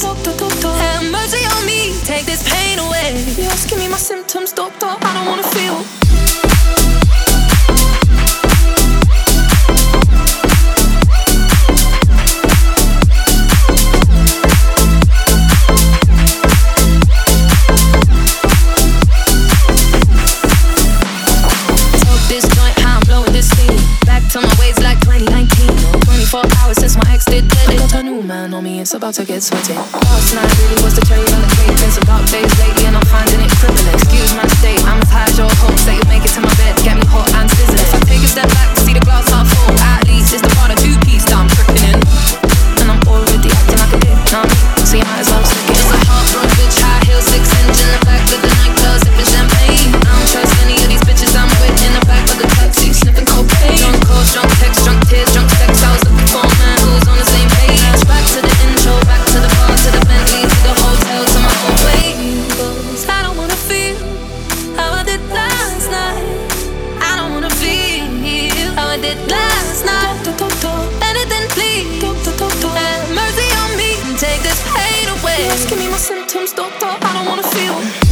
Have mercy on me, take this pain away. You're asking me my symptoms, doctor. I don't wanna feel. it's about to get sweaty. Last night really was the Just give me my symptoms, doctor. I don't wanna feel.